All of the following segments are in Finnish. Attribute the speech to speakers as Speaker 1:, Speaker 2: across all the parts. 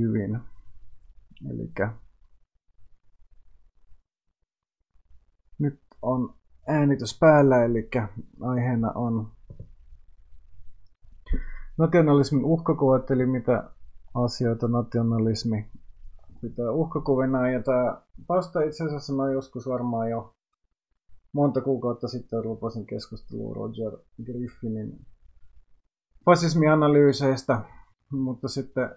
Speaker 1: hyvin. Eli nyt on äänitys päällä, eli aiheena on nationalismin uhkakuvat, eli mitä asioita nationalismi pitää uhkakuvina. Ja tämä vasta itse asiassa mä joskus varmaan jo monta kuukautta sitten lupasin keskustelua Roger Griffinin fasismianalyyseistä, mutta sitten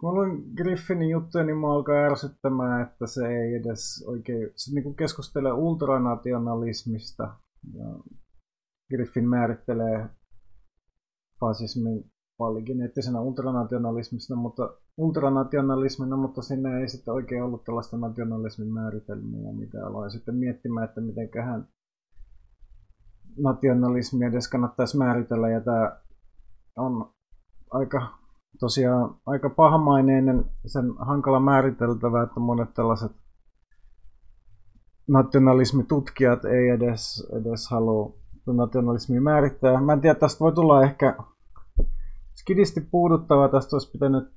Speaker 1: kun luin Griffinin juttuja, niin mä alkaa ärsyttämään, että se ei edes oikein, se niin keskustelee ultranationalismista. Ja Griffin määrittelee fasismin geneettisenä ultranationalismista, mutta ultranationalismina, mutta sinne ei sitten oikein ollut tällaista nationalismin määritelmiä, mitä aloin sitten miettimään, että mitenköhän nationalismi edes kannattaisi määritellä, ja tämä on aika tosiaan aika pahamaineinen, sen hankala määriteltävä, että monet tällaiset nationalismitutkijat ei edes, edes halua nationalismia määrittää. Mä en tiedä, tästä voi tulla ehkä skidisti puuduttava. Tästä olisi pitänyt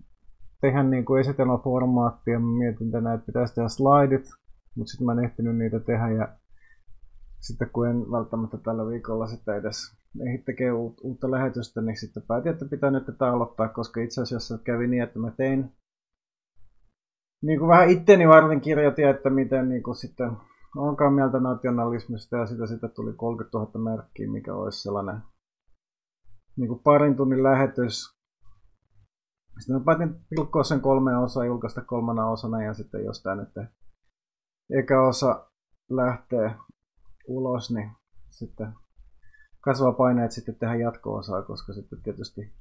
Speaker 1: tehdä niin kuin esitelmäformaattia. Mä mietin tänään, että pitäisi tehdä slaidit, mutta sitten mä en ehtinyt niitä tehdä. Ja sitten kun en välttämättä tällä viikolla sitten edes ehdi tekee uutta lähetystä, niin sitten päätin, että pitää nyt tätä aloittaa, koska itse asiassa kävi niin, että mä tein niin kuin vähän itteni varten kirjoitin, että miten niin kuin sitten onkaan mieltä nationalismista ja sitä, sitä tuli 30 000 merkkiä, mikä olisi sellainen niin kuin parin tunnin lähetys. Sitten mä päätin pilkkoa sen kolme osaa, julkaista kolmana osana ja sitten jos tämä nyt eka osa lähtee ulos, niin sitten kasvaa paineet sitten tehdä jatko-osaa, koska sitten tietysti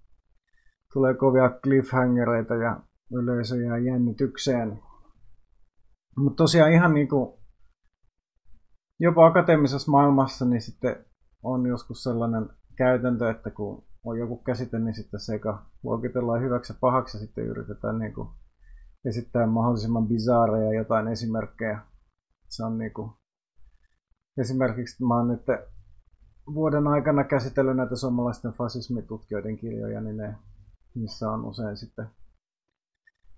Speaker 1: tulee kovia cliffhangereita ja yleisö jää jännitykseen. Mutta tosiaan ihan niin kuin jopa akateemisessa maailmassa niin sitten on joskus sellainen käytäntö, että kun on joku käsite, niin sitten se eka luokitellaan hyväksi ja pahaksi ja sitten yritetään niin kuin esittää mahdollisimman bizaareja jotain esimerkkejä. Se on niin kuin, esimerkiksi mä oon nyt vuoden aikana käsitellyt näitä suomalaisten fasismitutkijoiden kirjoja, niin ne, niissä on usein sitten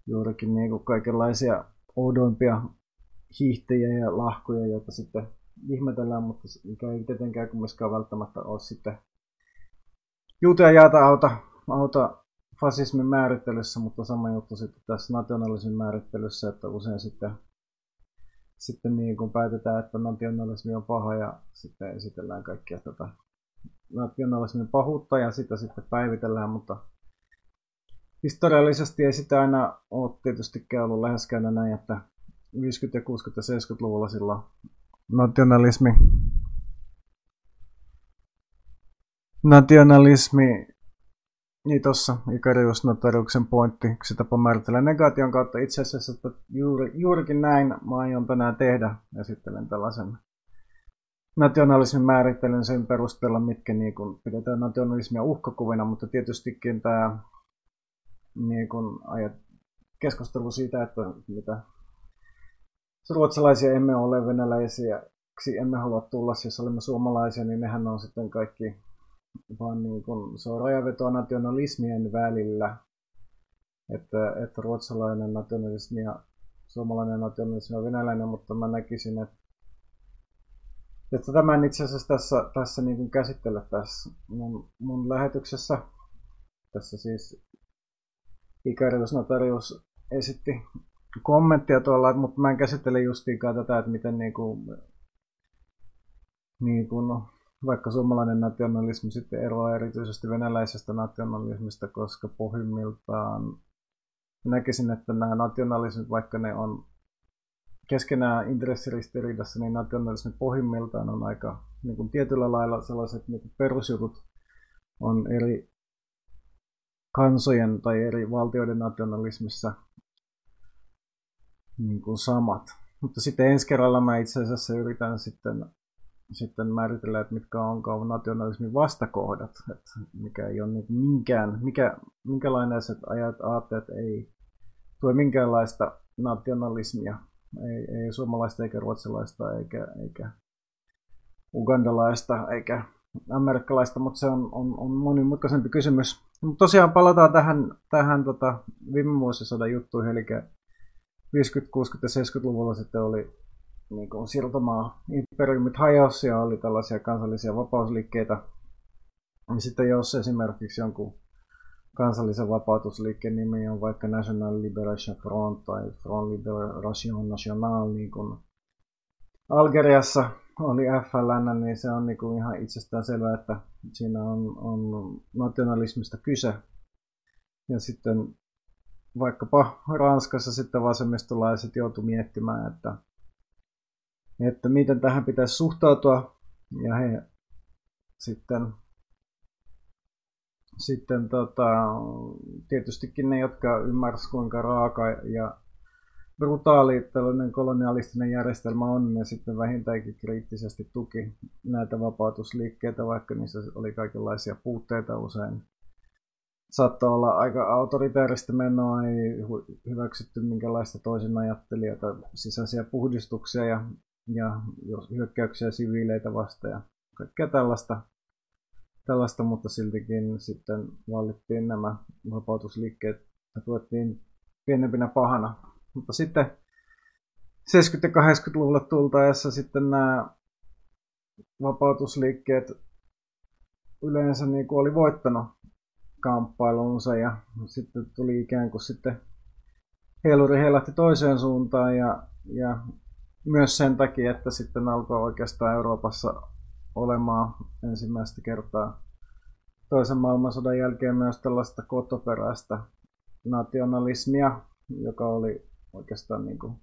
Speaker 1: juurikin niin kuin kaikenlaisia oudoimpia hiihtejä ja lahkoja, joita sitten ihmetellään, mutta mikä ei tietenkään kumminkaan välttämättä ole sitten juuta jaata auta, auta fasismin määrittelyssä, mutta sama juttu sitten tässä nationalismin määrittelyssä, että usein sitten, sitten niin kuin päätetään, että nationalismi on paha ja sitten esitellään kaikkia tätä nationalismin pahuutta ja sitä sitten päivitellään, mutta historiallisesti ei sitä aina ole tietystikään ollut läheskään näin, että 50- ja 60- ja 70-luvulla silloin nationalismi nationalismi, niin tuossa Ikarius Notariuksen pointti, yksi tapa määritellä negaation kautta. Itse asiassa että juuri, juurikin näin mä aion tänään tehdä. Esittelen tällaisen nationalismin määrittelyn sen perusteella, mitkä niin kun pidetään nationalismia uhkakuvina, mutta tietystikin tämä niin kun ajat, keskustelu siitä, että mitä ruotsalaisia emme ole venäläisiä, emme halua tulla, jos olemme suomalaisia, niin nehän on sitten kaikki vaan niin kun, se on rajavetoa nationalismien välillä, että, että ruotsalainen nationalismi ja suomalainen nationalismi on venäläinen, mutta mä näkisin, että, että tämän itse asiassa tässä, tässä niin kuin käsittele tässä mun, mun lähetyksessä. Tässä siis Ikarius Notarius esitti kommenttia tuolla, mutta mä en käsittele justiinkaan tätä, että miten niin kuin, niin kuin vaikka suomalainen nationalismi sitten eroaa erityisesti venäläisestä nationalismista, koska pohjimmiltaan näkisin, että nämä nationalismit, vaikka ne on keskenään intressiristiriidassa, niin nationalismi pohjimmiltaan on aika niin kuin tietyllä lailla sellaiset niin kuin perusjutut on eri kansojen tai eri valtioiden nationalismissa niin kuin samat. Mutta sitten ensi kerralla mä itse asiassa yritän sitten sitten määritellään, että mitkä on nationalismin vastakohdat, että mikä ei ole niin minkään, mikä, minkälaiset ajat, aatteet ei tue minkäänlaista nationalismia, ei, ei suomalaista eikä ruotsalaista eikä, eikä ugandalaista eikä amerikkalaista, mutta se on, on, on monimutkaisempi kysymys. Mutta tosiaan palataan tähän, tähän tota, viime vuosisadan juttuihin, eli 50-, 60- ja 70-luvulla sitten oli niin kuin siirtomaa imperiumit hajosi ja oli tällaisia kansallisia vapausliikkeitä. Ja sitten jos esimerkiksi jonkun kansallisen vapautusliikkeen nimi on vaikka National Liberation Front tai Front Liberation National, niin kuin Algeriassa oli FLN, niin se on niin kuin ihan itsestään selvää, että siinä on, on nationalismista kyse. Ja sitten vaikkapa Ranskassa sitten vasemmistolaiset joutu miettimään, että, että miten tähän pitäisi suhtautua. Ja he sitten, sitten tota, tietystikin ne, jotka ymmärsivät kuinka raaka ja brutaali tällainen kolonialistinen järjestelmä on, ja sitten vähintäänkin kriittisesti tuki näitä vapautusliikkeitä, vaikka niissä oli kaikenlaisia puutteita usein. Saattaa olla aika autoritaarista menoa, ei hyväksytty minkälaista toisen ajattelijoita, sisäisiä puhdistuksia ja, ja hyökkäyksiä siviileitä vastaan ja kaikkea tällaista, tällaista, mutta siltikin sitten vallittiin nämä vapautusliikkeet ja tuettiin pienempinä pahana. Mutta sitten 70- ja 80-luvulle tultaessa sitten nämä vapautusliikkeet yleensä niin kuin oli voittanut kamppailunsa ja sitten tuli ikään kuin sitten heiluri heilahti toiseen suuntaan ja, ja myös sen takia, että sitten alkoi oikeastaan Euroopassa olemaan ensimmäistä kertaa toisen maailmansodan jälkeen myös tällaista kotoperäistä nationalismia, joka oli oikeastaan niin kuin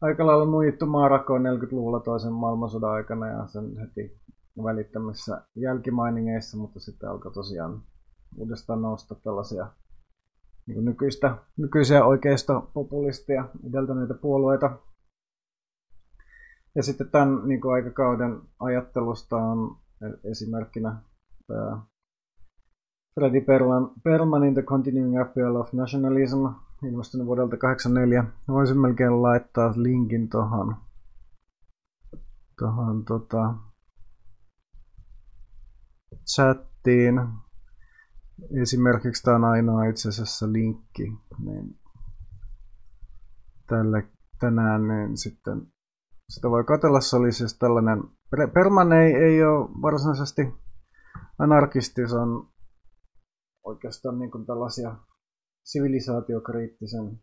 Speaker 1: aika lailla nuijittu maarakoon 40-luvulla toisen maailmansodan aikana ja sen heti välittämissä jälkimainingeissa, mutta sitten alkoi tosiaan uudestaan nousta tällaisia niin nykyistä, nykyisiä oikeista populistia edeltäneitä puolueita. Ja sitten tämän niin kuin aikakauden ajattelusta on esimerkkinä tämä Freddy Perlman, Perlmanin The Continuing Appeal of Nationalism, ilmestynyt vuodelta 84. Voisin melkein laittaa linkin tuohon tohon, tota, chattiin. Esimerkiksi tämä on ainoa itse asiassa linkki. Niin tälle tänään niin sitten sitä voi katsella. Se oli siis tällainen, Perman ei, ei ole varsinaisesti anarkisti, se on oikeastaan niin kuin tällaisia sivilisaatiokriittisen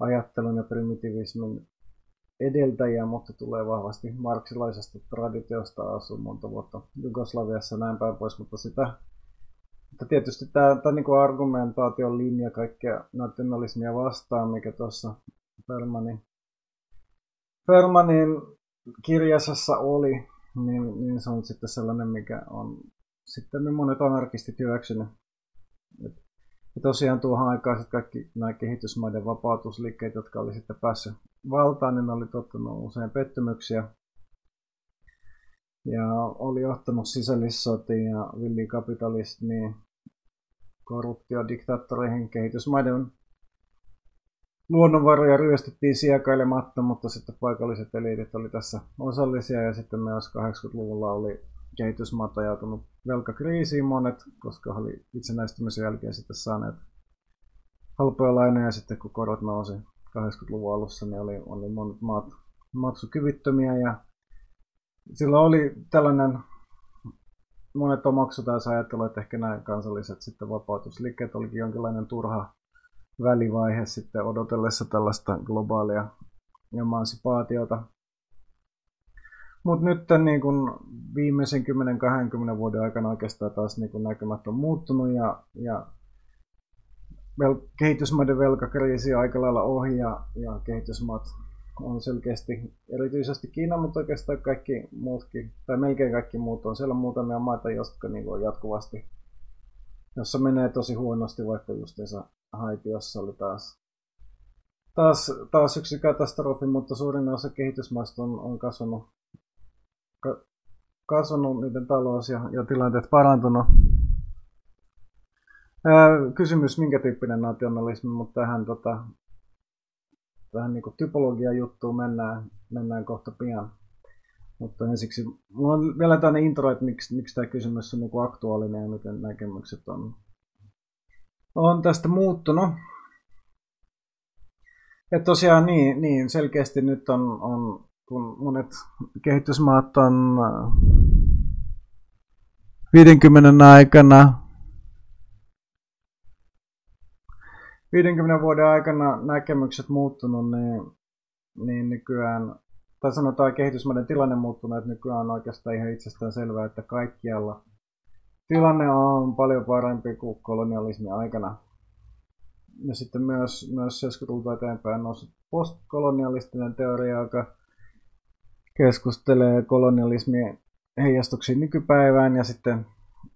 Speaker 1: ajattelun ja primitivismin edeltäjä, mutta tulee vahvasti marksilaisesta traditiosta, asuu monta vuotta Jugoslaviassa näin päin pois, mutta sitä mutta tietysti tämä, tämä niin kuin argumentaation linja kaikkea nationalismia vastaan, mikä tuossa Permanin, Permanin kirjasessa oli, niin, niin se on sitten sellainen, mikä on sitten monet anarkistit hyväksynyt. Ja tosiaan tuohon aikaan sitten kaikki nämä kehitysmaiden vapautusliikkeet, jotka oli sitten päässyt valtaan, niin ne oli tottunut usein pettymyksiä. Ja oli johtanut sisällissotiin ja villikapitalismiin, korruptio, diktaattoreihin, kehitysmaiden luonnonvaroja ryöstettiin siekailematta, mutta sitten paikalliset eliitit oli tässä osallisia ja sitten myös 80-luvulla oli kehitysmaat ajautunut velkakriisiin monet, koska oli itsenäistymisen jälkeen sitten saaneet halpoja lainoja sitten kun korot nousi 80-luvun alussa, niin oli, oli monet maat maksukyvyttömiä ja sillä oli tällainen monet omaksutaan ajattelu, että ehkä nämä kansalliset sitten vapautusliikkeet olikin jonkinlainen turha välivaihe sitten odotellessa tällaista globaalia emansipaatiota. Mutta nyt niin kun viimeisen 10-20 vuoden aikana oikeastaan taas niin kun näkymät on muuttunut ja, ja vel- kehitysmaiden velkakriisi on aika lailla ohi ja, ja kehitysmaat on selkeästi, erityisesti Kiina, mutta oikeastaan kaikki muutkin, tai melkein kaikki muut on siellä muutamia maita, jotka niin jatkuvasti, jossa menee tosi huonosti, vaikka justiinsa Haitiossa oli taas, taas, taas yksi katastrofi, mutta suurin osa kehitysmaista on, on kasvanut kasvanut, niiden talous ja, ja tilanteet parantunut. Ää, kysymys, minkä tyyppinen nationalismi, mutta tähän, tota, tähän niin typologia juttuun mennään, mennään kohta pian. Mutta ensiksi, mulla on vielä tänne intro, että miksi, miksi tämä kysymys on niin aktuaalinen ja miten näkemykset on, on tästä muuttunut. Ja tosiaan niin, niin selkeästi nyt on, on, kun monet kehitysmaat on 50 aikana 50 vuoden aikana näkemykset muuttunut, niin, niin nykyään, tai sanotaan kehitysmaiden tilanne muuttunut, että nykyään on oikeastaan ihan itsestään selvää, että kaikkialla tilanne on paljon parempi kuin kolonialismin aikana. Ja sitten myös, myös 70-luvulta eteenpäin noussut postkolonialistinen teoria, joka keskustelee kolonialismin heijastuksiin nykypäivään ja sitten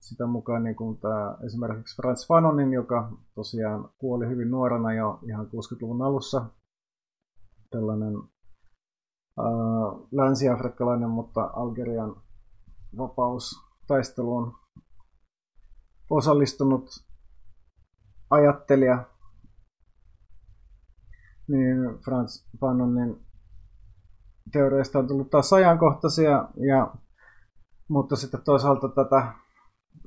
Speaker 1: sitä mukaan niin kuin tämä, esimerkiksi Franz Fanonin, joka tosiaan kuoli hyvin nuorena jo ihan 60-luvun alussa. Tällainen ää, länsi-afrikkalainen, mutta Algerian vapaustaisteluun osallistunut ajattelija, niin Franz Fanonin teoreista on tullut taas ajankohtaisia, ja, mutta sitten toisaalta tätä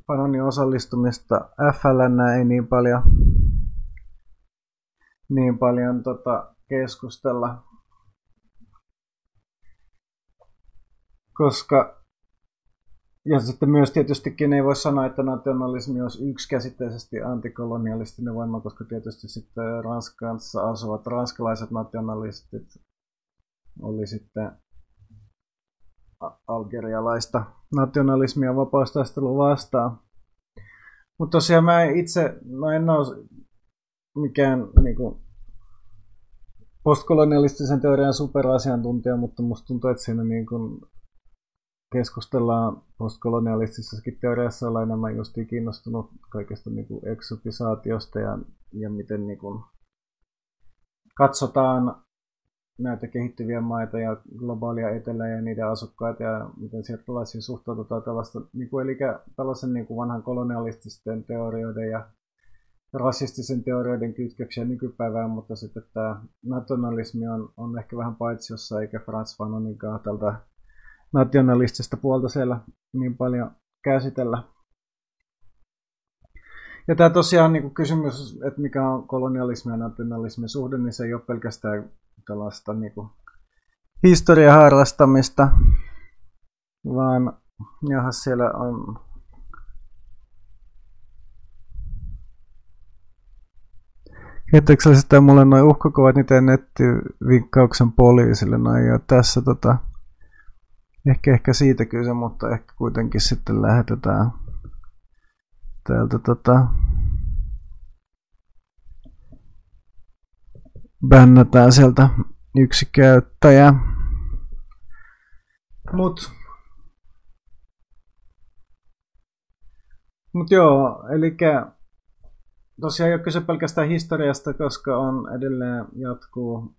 Speaker 1: Panonin osallistumista FLN ei niin paljon, niin paljon tota, keskustella. Koska ja sitten myös tietystikin ei voi sanoa, että nationalismi olisi yksikäsitteisesti antikolonialistinen voima, koska tietysti sitten Ranskassa asuvat ranskalaiset nationalistit oli sitten algerialaista nationalismia vapaustaistelua vastaan. Mutta tosiaan mä itse, no en ole mikään niin kuin, postkolonialistisen teorian superasiantuntija, mutta musta tuntuu, että siinä niin kuin, keskustellaan postkolonialistisessakin teoriassa olla enemmän just kiinnostunut kaikesta niin kuin eksotisaatiosta ja, ja miten niin kuin, katsotaan näitä kehittyviä maita ja globaalia etelää ja niiden asukkaita ja miten sieltä suhtaututaan tällaista, niin kuin, eli tällaisen niin kuin vanhan kolonialististen teorioiden ja rasistisen teorioiden kytköksiä nykypäivään, mutta sitten tämä nationalismi on, on ehkä vähän paitsiossa, eikä Frans Fanoninkaan tältä nationalistista puolta siellä niin paljon käsitellä. Ja tämä tosiaan niin kysymys, että mikä on kolonialismi ja nationalismin suhde, niin se ei ole pelkästään tällaista niin historian harrastamista, vaan jahas siellä on Hetkellä sitä mulle noin uhkakuvat, niin teen nettivinkkauksen poliisille noin ja tässä tota, ehkä, ehkä siitä kyse, mutta ehkä kuitenkin sitten lähetetään täältä tota, bännätään sieltä yksi käyttäjä. Mut, mut joo, eli tosiaan ei ole kyse pelkästään historiasta, koska on edelleen jatkuu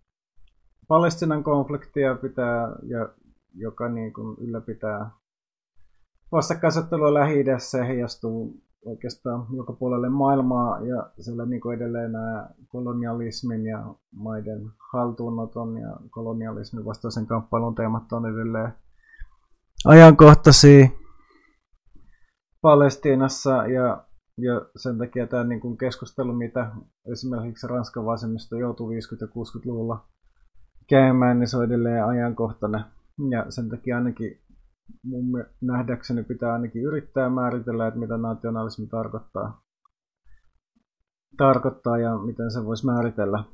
Speaker 1: Palestinan konfliktia pitää, ja, joka niin kuin ylläpitää vastakkainasettelua lähi ja heijastuu oikeastaan joka puolelle maailmaa ja siellä niin kuin edelleen nämä kolonialismin ja maiden haltuunoton ja kolonialismin vastaisen kamppailun teemat on edelleen ajankohtaisia Palestiinassa ja, ja sen takia tämä niin kuin keskustelu, mitä esimerkiksi Ranskan vasemmisto joutuu 50- ja 60-luvulla käymään, niin se on edelleen ajankohtainen. Ja sen takia ainakin mun nähdäkseni pitää ainakin yrittää määritellä, että mitä nationalismi tarkoittaa. tarkoittaa ja miten se voisi määritellä.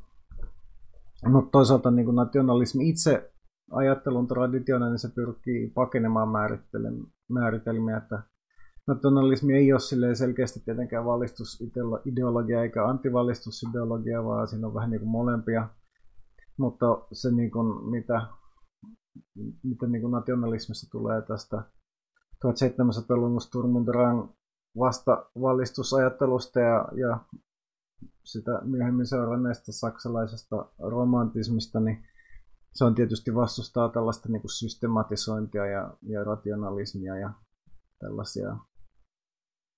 Speaker 1: Mutta toisaalta niin nationalismi itse ajattelun traditiona, niin se pyrkii pakenemaan määritelmiä, että nationalismi ei ole selkeästi tietenkään valistusideologia eikä antivalistusideologia, vaan siinä on vähän niin kuin molempia. Mutta se, niin kuin, mitä mitä niin kuin nationalismissa tulee tästä 1700-luvun Sturmundrang vasta vallistusajattelusta ja, ja sitä myöhemmin seuranneesta saksalaisesta romantismista, niin se on tietysti vastustaa tällaista niin kuin systematisointia ja, ja rationalismia ja tällaisia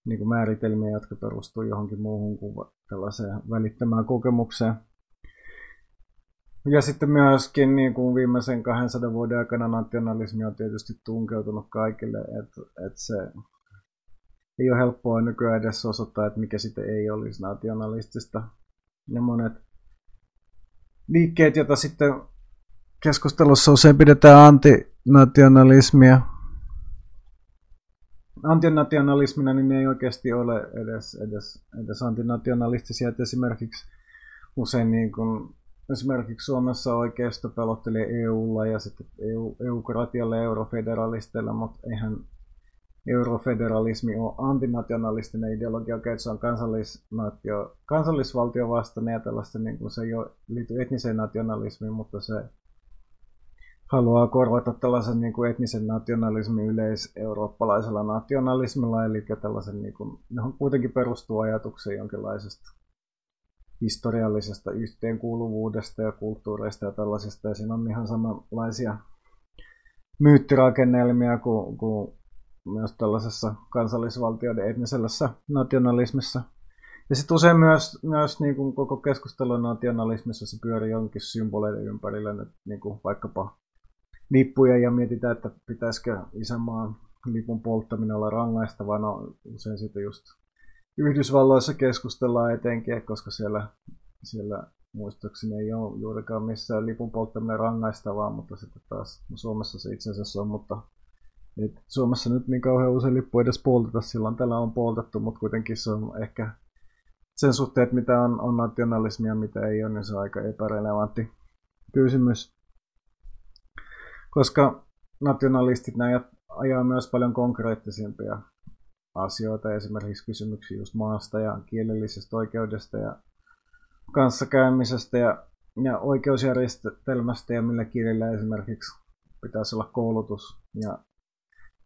Speaker 1: niin kuin määritelmiä, jotka perustuu johonkin muuhun kuin tällaiseen välittämään kokemukseen. Ja sitten myöskin niin kuin viimeisen 200 vuoden aikana nationalismi on tietysti tunkeutunut kaikille, että et se ei ole helppoa nykyään edes osoittaa, että mikä sitten ei olisi nationalistista. Ja monet liikkeet, joita sitten keskustelussa usein pidetään antinationalismia, antinationalismina, niin ne ei oikeasti ole edes, edes, edes antinationalistisia. Että esimerkiksi usein niin kuin, esimerkiksi Suomessa oikeisto pelottelee EUlla ja sitten EU, EU-kratialle ja mutta eihän eurofederalismi on antinationalistinen ideologia, okei, se on kansallisnatio, kansallisvaltio vastainen ja tällaista, niin kuin se ei ole, liity etniseen nationalismiin, mutta se haluaa korvata tällaisen niin kuin etnisen nationalismin yleiseurooppalaisella nationalismilla, eli tällaisen, niin kuin, johon kuitenkin perustuu ajatukseen jonkinlaisesta historiallisesta yhteenkuuluvuudesta ja kulttuureista ja tällaisesta, ja siinä on ihan samanlaisia myyttirakennelmia kuin, kuin myös tällaisessa kansallisvaltioiden etnisellä nationalismissa. Ja sitten usein myös, myös niin kuin koko keskustelu nationalismissa se pyörii jonkin symboleiden ympärillä, nyt niin kuin vaikkapa lippuja ja mietitään, että pitäisikö isänmaan lipun polttaminen olla rangaistavaa. No usein sitten just Yhdysvalloissa keskustellaan etenkin, koska siellä, siellä muistaakseni ei ole juurikaan missään lipun polttaminen rangaistavaa, mutta sitten taas Suomessa se itse asiassa on, mutta et Suomessa nyt niin kauhean usein lippu edes polteta, silloin tällä on poltettu, mutta kuitenkin se on ehkä sen suhteen, että mitä on, on nationalismia mitä ei ole, niin se on aika epärelevantti kysymys. Koska nationalistit näin ajaa myös paljon konkreettisempia asioita, esimerkiksi kysymyksiä just maasta ja kielellisestä oikeudesta ja kanssakäymisestä ja, ja oikeusjärjestelmästä ja millä kielillä esimerkiksi pitäisi olla koulutus. Ja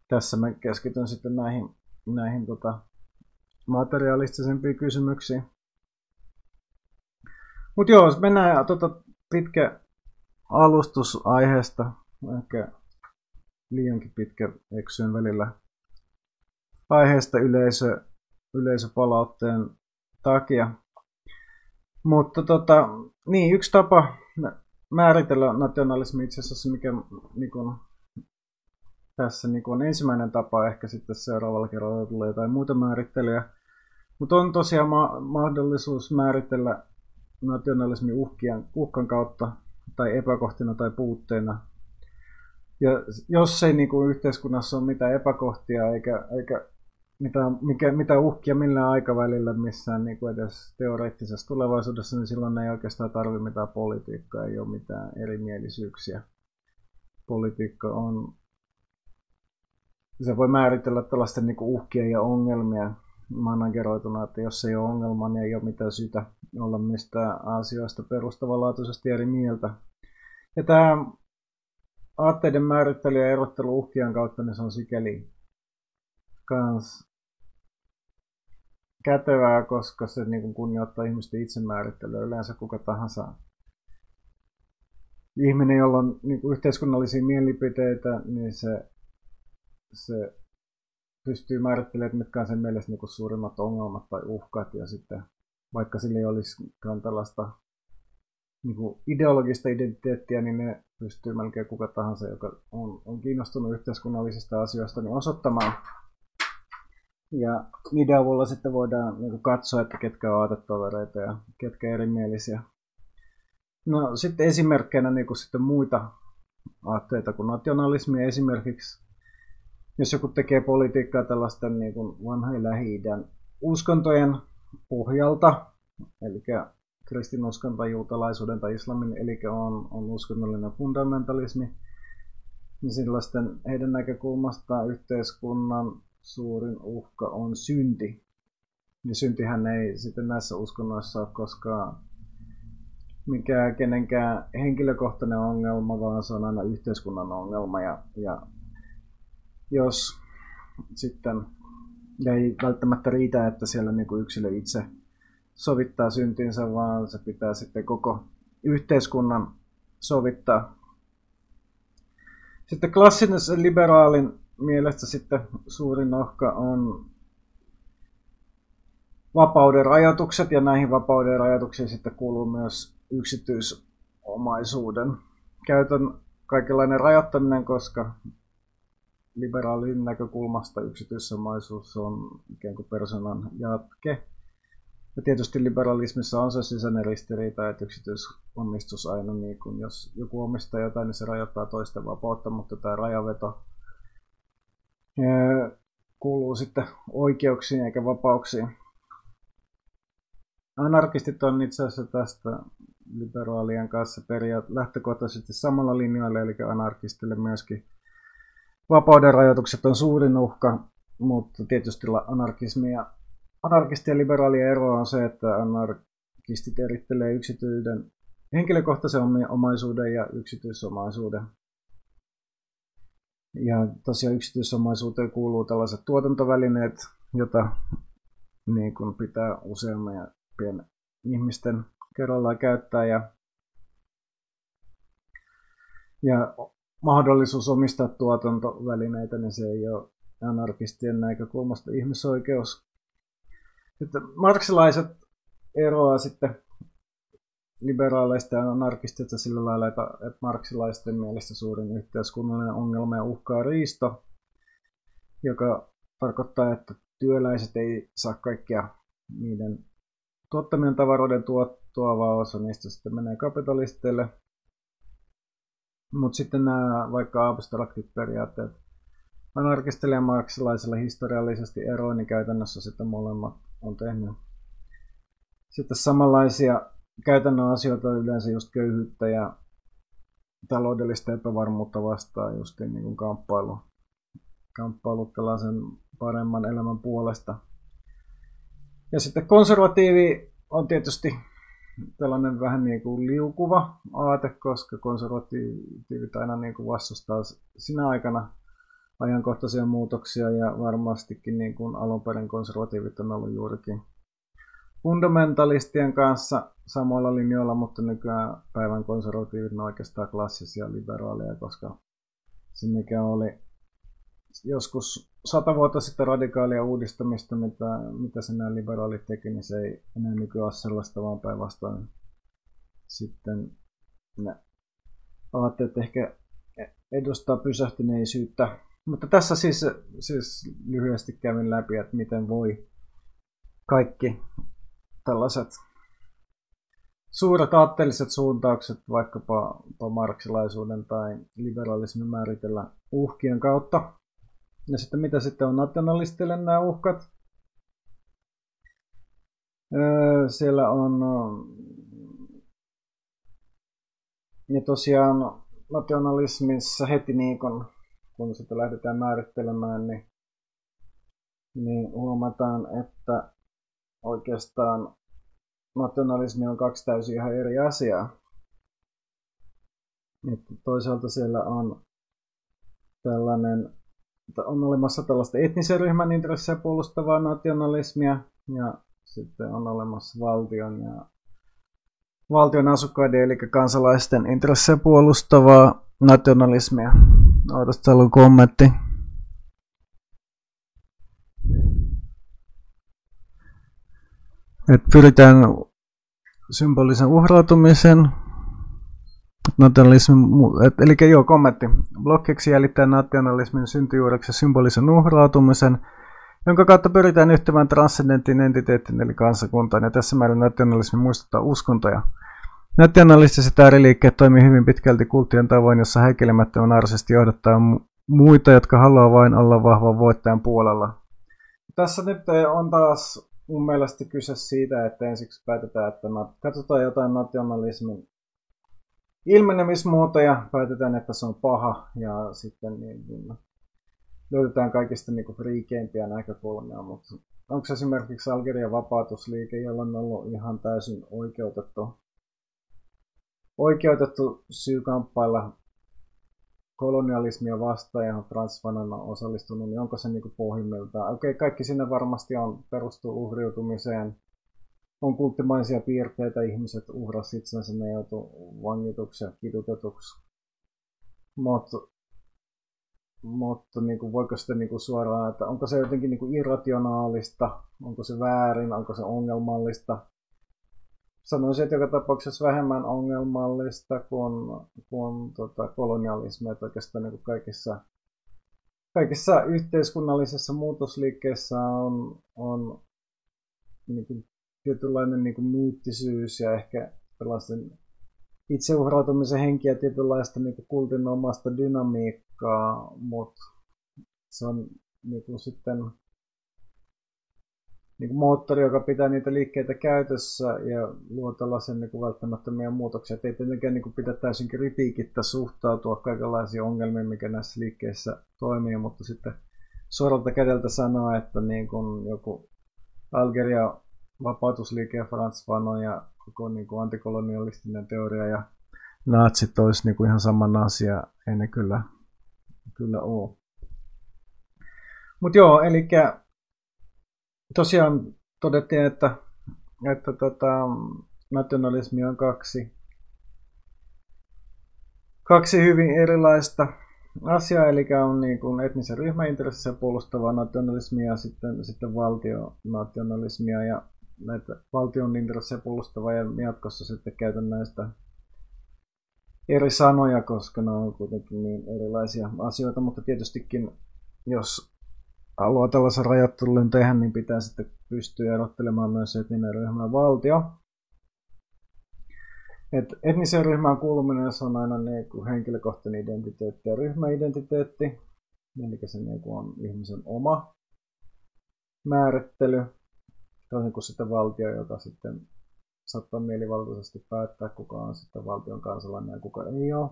Speaker 1: tässä mä keskityn sitten näihin, näihin tota, materialistisempiin kysymyksiin. Mutta joo, jos mennään tota, pitkä alustus aiheesta, ehkä liiankin pitkä eksyn välillä aiheesta yleisö, yleisöpalautteen takia. Mutta tota, niin, yksi tapa määritellä nationalismi itse asiassa, mikä niin kun, tässä niin kun, ensimmäinen tapa, ehkä sitten seuraavalla kerralla tulee jotain muuta määrittelyä. Mutta on tosiaan ma- mahdollisuus määritellä nationalismi uhkien, uhkan kautta tai epäkohtina tai puutteena. Ja jos ei niin kuin yhteiskunnassa ole mitään epäkohtia eikä, eikä mitä, mikä, mitä uhkia millään aikavälillä missään niin kuin edes teoreettisessa tulevaisuudessa, niin silloin ei oikeastaan tarvitse mitään politiikkaa, ei ole mitään erimielisyyksiä. Politiikka on, se voi määritellä tällaisten niin uhkia ja ongelmia manageroituna, että jos ei ole ongelma, niin ei ole mitään syytä olla mistään asioista perustavanlaatuisesti eri mieltä. Ja tämä aatteiden määrittely ja erottelu uhkien kautta, niin se on sikäli kans kätevää, koska se niin kunnioittaa ihmisten itsemäärittelyä. Yleensä kuka tahansa ihminen, jolla on niin kuin yhteiskunnallisia mielipiteitä, niin se, se pystyy määrittelemään, mitkä on sen mielestä niin kuin suurimmat ongelmat tai uhkat. Ja sitten vaikka sillä ei olisikaan tällaista niin kuin ideologista identiteettiä, niin ne pystyy melkein kuka tahansa, joka on, on kiinnostunut yhteiskunnallisista asioista, niin osoittamaan ja niiden avulla sitten voidaan niin katsoa, että ketkä on aatetovereita ja ketkä erimielisiä. No sitten esimerkkeinä niin kuin sitten muita aatteita kuin nationalismi esimerkiksi. Jos joku tekee politiikkaa tällaisten niin kuin vanhojen lähi uskontojen pohjalta, eli kristinuskonto, juutalaisuuden tai islamin, eli on, on uskonnollinen fundamentalismi, niin sellaisten heidän näkökulmasta yhteiskunnan suurin uhka on synti. Ja syntihän ei sitten näissä uskonnoissa ole koskaan mikään kenenkään henkilökohtainen ongelma, vaan se on aina yhteiskunnan ongelma. Ja, ja jos sitten ei välttämättä riitä, että siellä niin kuin yksilö itse sovittaa syntinsä, vaan se pitää sitten koko yhteiskunnan sovittaa. Sitten klassinen liberaalin mielestä sitten suurin uhka on vapauden rajoitukset, ja näihin vapauden rajoituksiin sitten kuuluu myös yksityis, omaisuuden käytön kaikenlainen rajoittaminen, koska liberaalin näkökulmasta yksityisomaisuus on ikään kuin persoonan jatke. Ja tietysti liberalismissa on se sisäinen ristiriita, että yksityisomistus aina, niin kun jos joku omistaa jotain, niin se rajoittaa toisten vapautta, mutta tämä rajaveto kuuluu sitten oikeuksiin eikä vapauksiin. Anarkistit on itse asiassa tästä liberaalien kanssa periaat lähtökohtaisesti samalla linjoilla, eli anarkistille myöskin vapauden rajoitukset on suurin uhka, mutta tietysti anarkismi ja anarkisti ja liberaalien ero on se, että anarkistit erittelee yksityiden henkilökohtaisen omaisuuden ja yksityisomaisuuden. Ja tosiaan yksityisomaisuuteen kuuluu tällaiset tuotantovälineet, jota niin kuin pitää useampien ihmisten kerrallaan käyttää ja, ja mahdollisuus omistaa tuotantovälineitä, niin se ei ole anarkistien näkökulmasta ihmisoikeus. Sitten marksilaiset eroaa sitten liberaaleista ja anarkistista sillä lailla, että, marksilaisten mielestä suurin yhteiskunnallinen ongelma ja uhkaa riisto, joka tarkoittaa, että työläiset ei saa kaikkia niiden tuottamien tavaroiden tuottoa, vaan osa niistä sitten menee kapitalisteille. Mutta sitten nämä vaikka abstraktit periaatteet anarkistille ja marksilaiselle historiallisesti eroin, niin käytännössä sitten molemmat on tehnyt sitten samanlaisia käytännön asioita yleensä just köyhyyttä ja taloudellista epävarmuutta vastaan just niin kuin kamppailu, kamppailu tällaisen paremman elämän puolesta. Ja sitten konservatiivi on tietysti tällainen vähän niin kuin liukuva aate, koska konservatiivit aina niin kuin vastustaa sinä aikana ajankohtaisia muutoksia ja varmastikin niin kuin alun perin konservatiivit on ollut juurikin fundamentalistien kanssa samoilla linjoilla, mutta nykyään päivän konservatiivit on oikeastaan klassisia liberaaleja, koska se mikä oli joskus sata vuotta sitten radikaalia uudistamista, mitä, mitä se nämä liberaalit teki, niin se ei enää nykyään ole sellaista, vaan päinvastoin sitten ne aatteet ehkä edustaa pysähtyneisyyttä. Mutta tässä siis, siis lyhyesti kävin läpi, että miten voi kaikki tällaiset suuret aatteelliset suuntaukset vaikkapa marksilaisuuden tai liberalismin määritellä uhkien kautta. Ja sitten mitä sitten on nationalistille nämä uhkat? Öö, siellä on ja tosiaan nationalismissa heti niin kun, kun sitä lähdetään määrittelemään, niin, niin huomataan, että oikeastaan nationalismi on kaksi täysin ihan eri asiaa. Että toisaalta siellä on tällainen, on olemassa tällaista etnisen ryhmän intressejä puolustavaa nationalismia ja sitten on olemassa valtion ja valtion asukkaiden eli kansalaisten intressejä puolustavaa nationalismia. Odotas, kommentti. Että pyritään symbolisen uhrautumisen, nationalismin, et, eli joo, kommentti. Blokkiksi jäljittää nationalismin syntyjuureksi symbolisen uhrautumisen, jonka kautta pyritään yhtämään transcendentin entiteetin eli kansakuntaan, ja tässä määrin nationalismi muistuttaa uskontoja. Nationalistiset ääriliikkeet toimii hyvin pitkälti kulttien tavoin, jossa häikelemättömän arsesti johdattaa muita, jotka haluaa vain olla vahvan voittajan puolella. Tässä nyt on taas mun mielestä kyse siitä, että ensiksi päätetään, että katsotaan jotain nationalismin ilmenemismuotoja, päätetään, että se on paha ja sitten niin, niin löydetään kaikista niin kuin friikeimpiä näkökulmia, mutta onko esimerkiksi Algerian vapautusliike, jolla on ollut ihan täysin oikeutettu, oikeutettu syy kamppailla kolonialismia vastaan ja Frans Fanon on osallistunut, niin onko se niin pohjimmiltaan? Okei, okay, kaikki sinne varmasti on perustuu uhriutumiseen. On kulttimaisia piirteitä, ihmiset uhras itsensä, ne joutu vangituksi ja kidutetuksi. Mutta mutta niin kuin, voiko sitten niin kuin suoraan, että onko se jotenkin niin kuin irrationaalista, onko se väärin, onko se ongelmallista. Sanoisin, että joka tapauksessa vähemmän ongelmallista kuin, kuin tota, kolonialismi, että oikeastaan niin kuin kaikissa, kaikissa yhteiskunnallisissa muutosliikkeissä on, on niin kuin tietynlainen niin kuin myyttisyys ja ehkä tällaisen itseuhrautumisen henkiä tietynlaista niin kuin kultin omasta dynamiikkaa, mutta se on niin kuin sitten niin kuin moottori, joka pitää niitä liikkeitä käytössä ja luo tällaisen niin kuin välttämättömiä muutoksia. Et ei tietenkään niin pidä täysin kritiikittä suhtautua kaikenlaisiin ongelmiin, mikä näissä liikkeissä toimii, mutta sitten suoralta kädeltä sanoa, että niin kuin joku Algeria vapautusliike ja Frans Fanon ja koko niin kuin antikolonialistinen teoria ja natsit olisi niin kuin ihan saman asia, ei ne kyllä, kyllä ole. Mutta joo, eli tosiaan todettiin, että, että tota, nationalismi on kaksi, kaksi hyvin erilaista asiaa, eli on niin kuin etnisen ryhmäintressiä puolustavaa nationalismia ja sitten, sitten valtionationalismia ja näitä valtion intressejä puolustavaa ja jatkossa sitten käytän näistä eri sanoja, koska ne on kuitenkin niin erilaisia asioita, mutta tietystikin jos haluaa tällaisen rajattelun tehdä, niin pitää sitten pystyä erottelemaan myös etninen ryhmä valtio. Et etniseen ryhmään kuuluminen on aina niin kuin henkilökohtainen identiteetti ja ryhmäidentiteetti, eli se niin kuin on ihmisen oma määrittely, toisin kuin sitten valtio, joka sitten saattaa mielivaltaisesti päättää, kuka on sitten valtion kansalainen ja kuka ei ole.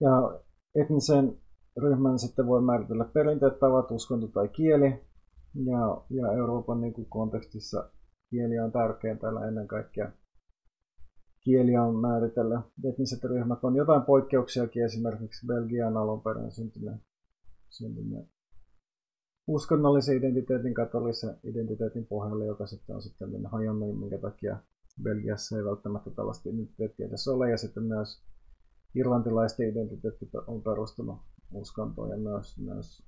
Speaker 1: Ja etnisen ryhmän sitten voi määritellä perinteet, tavat, uskonto tai kieli. Ja, ja Euroopan niin kuin kontekstissa kieli on tärkeä täällä ennen kaikkea. Kieli on määritellä. Etniset ryhmät on jotain poikkeuksiakin, esimerkiksi Belgian alun perin syntyneen, syntyneen uskonnollisen identiteetin, katolisen identiteetin pohjalle, joka sitten on sitten hajonnut, minkä takia Belgiassa ei välttämättä tällaista identiteettiä edes ole. Ja sitten myös irlantilaisten identiteetti on perustunut uskontoon ja myös, myös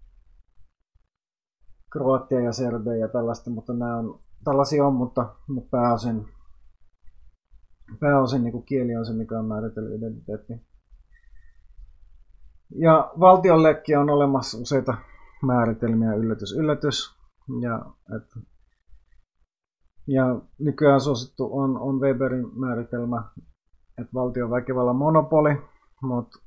Speaker 1: Kroatia ja Serbia ja tällaista, mutta nämä on, tällaisia on, mutta, mutta pääosin, pääosin niin kieli on se, mikä on määritellyt identiteetti. Ja valtiollekin on olemassa useita määritelmiä, yllätys, yllätys. Ja, et, ja nykyään suosittu on, on Weberin määritelmä, että valtion väkivallan monopoli, mutta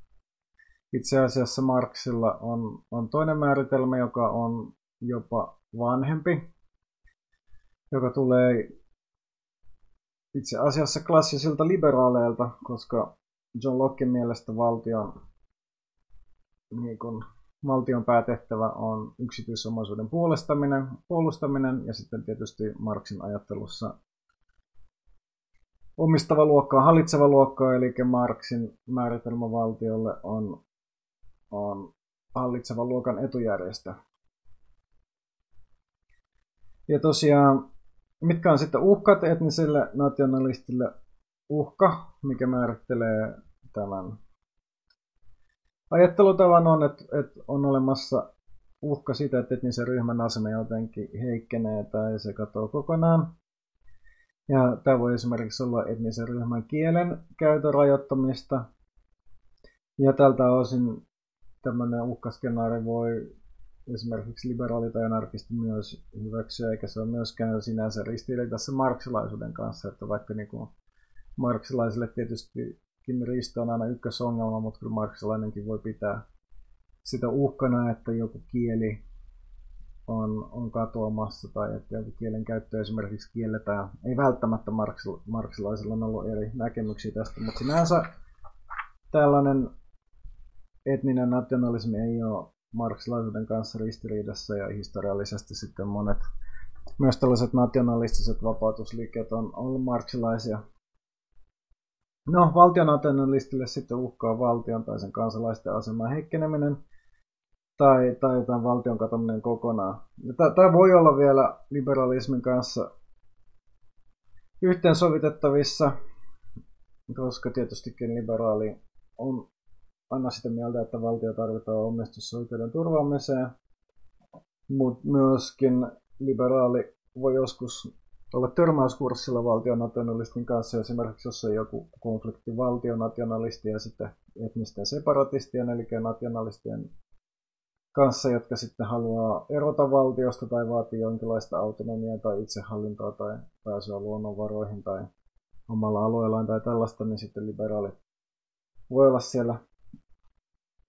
Speaker 1: itse asiassa Marxilla on, on toinen määritelmä, joka on jopa vanhempi, joka tulee itse asiassa klassisilta liberaaleilta, koska John Locke mielestä valtion, niin kun, valtion päätehtävä on yksityisomaisuuden puolustaminen, puolustaminen ja sitten tietysti Marxin ajattelussa omistava luokka on hallitseva luokka, eli Marxin määritelmä valtiolle on on hallitsevan luokan etujärjestö. Ja tosiaan, mitkä on sitten uhkat etniselle nationalistille? Uhka, mikä määrittelee tämän ajattelutavan on, että, että on olemassa uhka siitä, että etnisen ryhmän asema jotenkin heikkenee tai se katoaa kokonaan. Ja tämä voi esimerkiksi olla etnisen ryhmän kielen käytön rajoittamista. Ja tältä osin tämmöinen uhkaskenaari voi esimerkiksi liberaali tai anarkisti myös hyväksyä, eikä se ole myöskään sinänsä ristiriidassa marksilaisuuden kanssa, että vaikka niin kuin marksilaisille tietysti risto on aina ykkösongelma, mutta kyllä marksilainenkin voi pitää sitä uhkana, että joku kieli on, on katoamassa tai että joku kielen käyttö esimerkiksi kielletään. Ei välttämättä marksilaisilla on ollut eri näkemyksiä tästä, mutta sinänsä tällainen etninen nationalismi ei ole marksilaisuuden kanssa ristiriidassa ja historiallisesti sitten monet myös tällaiset nationalistiset vapautusliikkeet on ollut marksilaisia. No, valtionationalistille sitten uhkaa valtion tai sen kansalaisten aseman heikkeneminen tai, tai jotain valtion katominen kokonaan. Tämä voi olla vielä liberalismin kanssa yhteensovitettavissa, koska tietystikin liberaali on aina sitä mieltä, että valtio tarvitaan omistusoikeuden turvaamiseen, mutta myöskin liberaali voi joskus olla törmäyskurssilla valtionationalistin kanssa, esimerkiksi jos on joku konflikti valtionationalistien ja sitten etnisten separatistien, eli nationalistien kanssa, jotka sitten haluaa erota valtiosta tai vaatii jonkinlaista autonomiaa tai itsehallintoa tai pääsyä luonnonvaroihin tai omalla alueellaan tai tällaista, niin sitten liberaalit voi olla siellä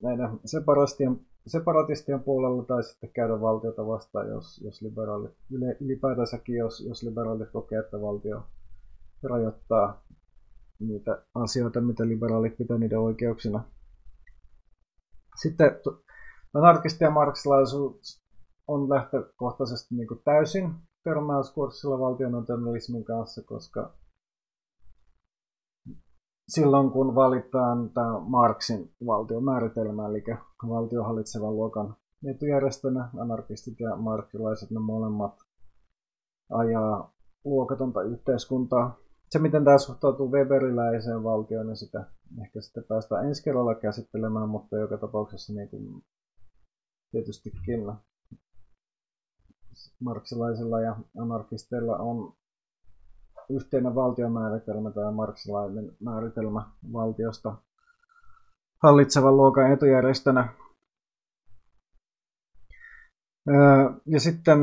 Speaker 1: näiden separatistien, separatistien puolella tai sitten käydä valtiota vastaan, jos, jos liberaalit, ylipäätänsäkin jos, jos liberaalit kokee, että valtio rajoittaa niitä asioita, mitä liberaalit pitää niiden oikeuksina. Sitten anarkisti ja marksilaisuus on lähtökohtaisesti niin täysin törmäyskurssilla valtionationalismin kanssa, koska silloin kun valitaan tämä Marxin valtiomääritelmä, eli valtio hallitsevan luokan etujärjestönä, anarkistit ja marksilaiset, ne molemmat ajaa luokatonta yhteiskuntaa. Se, miten tämä suhtautuu Weberiläiseen valtioon, niin sitä ehkä sitten päästään ensi kerralla käsittelemään, mutta joka tapauksessa niin kuin tietystikin marksilaisilla ja anarkisteilla on yhteinen valtiomääritelmä tai marksilainen määritelmä valtiosta hallitsevan luokan etujärjestönä. Ja sitten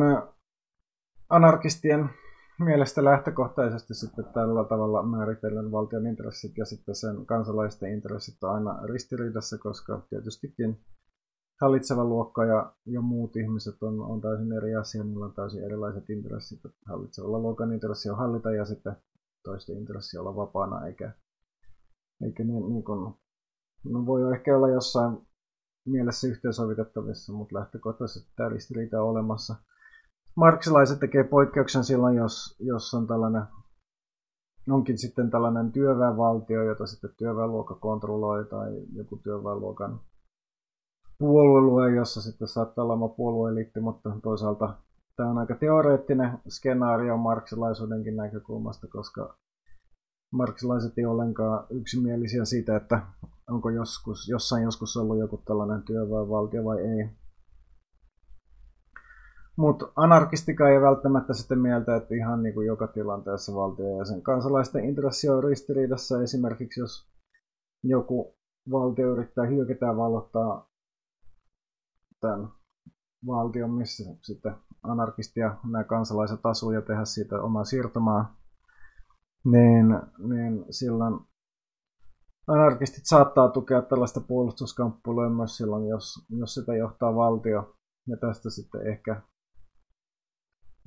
Speaker 1: anarkistien mielestä lähtökohtaisesti sitten tällä tavalla määritellen valtion intressit ja sitten sen kansalaisten intressit on aina ristiriidassa, koska tietystikin hallitseva luokka ja, ja muut ihmiset on, on täysin eri asia, niillä on täysin erilaiset intressit. Hallitsevalla luokan intressi on hallita ja sitten toisten intressi olla vapaana, eikä, eikä ne, niin kuin, no voi ehkä olla jossain mielessä yhteensovitettavissa, mutta lähtökohtaisesti tämä ristiriita on olemassa. Marksilaiset tekee poikkeuksen silloin, jos, jos on tällainen onkin sitten tällainen työväenvaltio, jota sitten työväenluokka kontrolloi tai joku työväenluokan puoluelue, jossa sitten saattaa olla oma puolueeliitti, mutta toisaalta tämä on aika teoreettinen skenaario marksilaisuudenkin näkökulmasta, koska marksilaiset ei ollenkaan yksimielisiä siitä, että onko joskus, jossain joskus ollut joku tällainen työväenvaltio vai ei. Mutta anarkistika ei välttämättä sitten mieltä, että ihan niin kuin joka tilanteessa valtio ja sen kansalaisten intressi on ristiriidassa. Esimerkiksi jos joku valtio yrittää hyökätä ja vallottaa tämän valtion, missä sitten anarkisti ja nämä kansalaiset asuu ja tehdä siitä omaa siirtomaa, niin, niin silloin anarkistit saattaa tukea tällaista puolustuskamppuilua myös silloin, jos, jos sitä johtaa valtio. Ja tästä sitten ehkä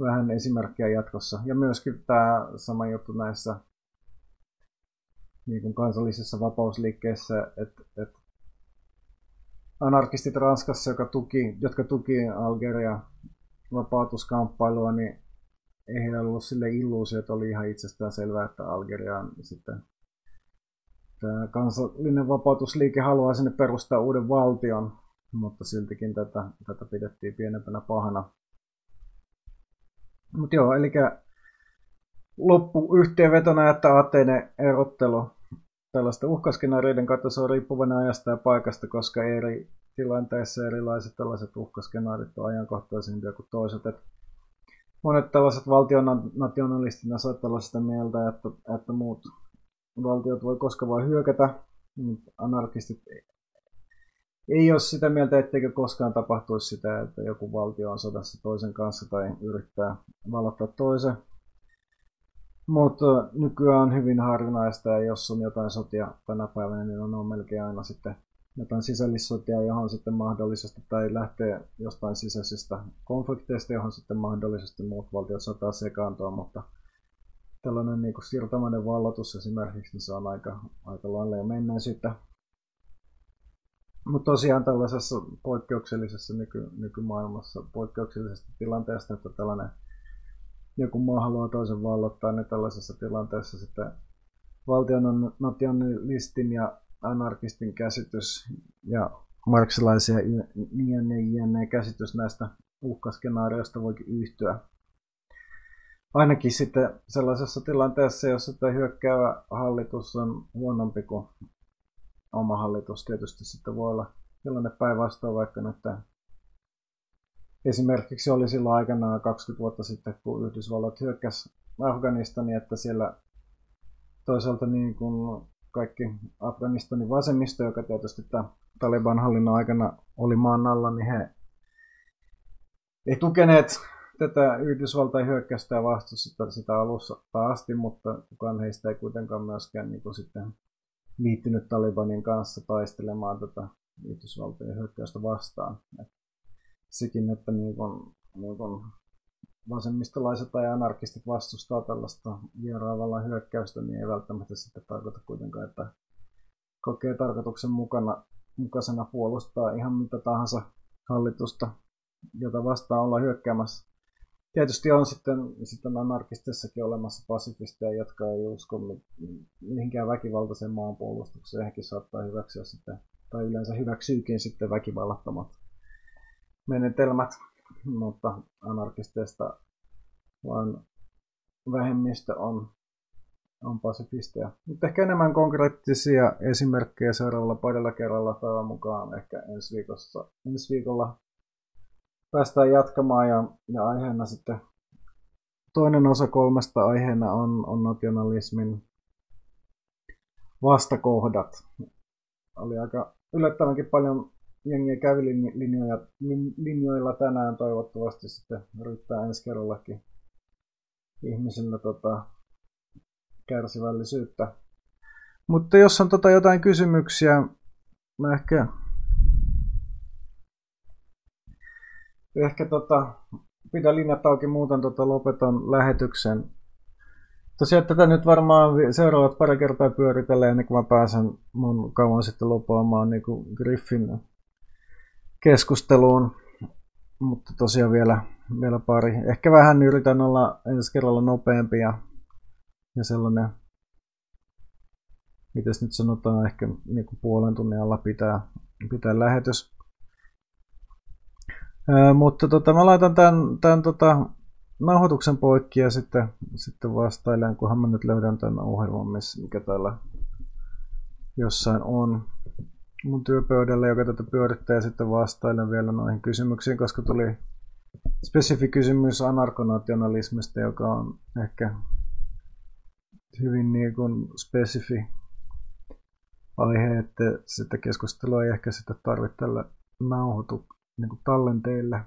Speaker 1: vähän esimerkkiä jatkossa. Ja myöskin tämä sama juttu näissä niin kuin kansallisissa vapausliikkeissä, että, että anarkistit Ranskassa, joka tuki, jotka tuki Algeria vapautuskamppailua, niin ei heillä ollut sille illuusio, että oli ihan itsestään selvää, että Algeria on sitten tämä kansallinen vapautusliike haluaa sinne perustaa uuden valtion, mutta siltikin tätä, tätä pidettiin pienempänä pahana. Mutta joo, eli loppu yhteenvetona, että ateinen erottelu tällaisten uhkaskenaarioiden kautta se on riippuvainen ajasta ja paikasta, koska eri tilanteissa erilaiset tällaiset uhkaskenaarit on ajankohtaisempia kuin toiset. Et monet tällaiset valtionationalistit saattaa olla sitä mieltä, että, että muut valtiot voi koska voi hyökätä, mutta anarkistit ei ole sitä mieltä, etteikö koskaan tapahtuisi sitä, että joku valtio on sodassa toisen kanssa tai yrittää valottaa toisen. Mutta nykyään on hyvin harvinaista ja jos on jotain sotia tänä päivänä, niin on, on melkein aina sitten jotain sisällissotia, johon sitten mahdollisesti, tai lähtee jostain sisäisistä konflikteista, johon sitten mahdollisesti muut valtiot saattaa sekaantua, mutta tällainen niin kuin siirtomainen vallatus esimerkiksi, niin se on aika, aika lailla jo menneisyyttä. Mutta tosiaan tällaisessa poikkeuksellisessa nyky, nykymaailmassa, poikkeuksellisesta tilanteesta, että tällainen joku maa haluaa toisen vallottaa, niin tällaisessa tilanteessa sitten valtion nationalistin ja anarkistin käsitys ja marksilaisia jne, jne käsitys näistä uhkaskenaarioista voikin yhtyä. Ainakin sitten sellaisessa tilanteessa, jossa tämä hyökkäävä hallitus on huonompi kuin oma hallitus, tietysti sitten voi olla tilanne päinvastoin, vaikka nyt Esimerkiksi oli silloin aikanaan 20 vuotta sitten, kun Yhdysvallat hyökkäsi Afganistani, että siellä toisaalta niin kuin kaikki Afganistanin vasemmisto, joka tietysti tämä Taliban hallinnon aikana oli maan alla, niin he ei tukeneet tätä Yhdysvaltain hyökkäystä ja vastusta sitä alussa asti, mutta kukaan heistä ei kuitenkaan myöskään niin kuin sitten liittynyt Talibanin kanssa taistelemaan tätä Yhdysvaltojen hyökkäystä vastaan. Et sekin, että niin kuin, niin kuin vasemmistolaiset tai anarkistit vastustaa tällaista vieraavalla hyökkäystä, niin ei välttämättä sitten tarkoita kuitenkaan, että kokee tarkoituksen mukana, mukaisena puolustaa ihan mitä tahansa hallitusta, jota vastaan ollaan hyökkäämässä. Tietysti on sitten, sitten anarkistissakin olemassa pasifisteja, jotka ei usko mihinkään väkivaltaiseen maanpuolustukseen. Hekin saattaa hyväksyä sitten, tai yleensä hyväksyykin sitten väkivallattomat menetelmät, mutta anarkisteista vain vähemmistö on, on pasifisteja. Mutta ehkä enemmän konkreettisia esimerkkejä seuraavalla parilla kerralla päivän mukaan ehkä ensi, viikossa, ensi viikolla päästään jatkamaan ja, ja aiheena sitten toinen osa kolmesta aiheena on, on nationalismin vastakohdat. Oli aika yllättävänkin paljon jengiä kävi linjoja, linjoilla tänään toivottavasti sitten riittää ensi kerrallakin ihmisillä tota, kärsivällisyyttä. Mutta jos on tota jotain kysymyksiä, mä ehkä ehkä tota, pidä linjat auki, muuten tota, lopetan lähetyksen. Tosiaan tätä nyt varmaan seuraavat pari kertaa pyöritellä ennen kuin mä pääsen mun kauan sitten lopaamaan niin kuin Griffin keskusteluun. Mutta tosiaan vielä, vielä pari. Ehkä vähän yritän olla ensi kerralla nopeampi ja, ja sellainen, mitäs nyt sanotaan, ehkä niin kuin puolen tunnin alla pitää, pitää lähetys. Ää, mutta tota, mä laitan tämän, tämän tota, nauhoituksen poikki ja sitten, sitten vastailen, kunhan mä nyt löydän tämän ohjelman, mikä täällä jossain on mun työpöydällä, joka tätä pyörittää ja sitten vastailen vielä noihin kysymyksiin, koska tuli spesifi kysymys anarkonationalismista, joka on ehkä hyvin niin kuin spesifi aihe, että sitä keskustelua ei ehkä sitä tarvitse tällä nauhoitu niin tallenteille.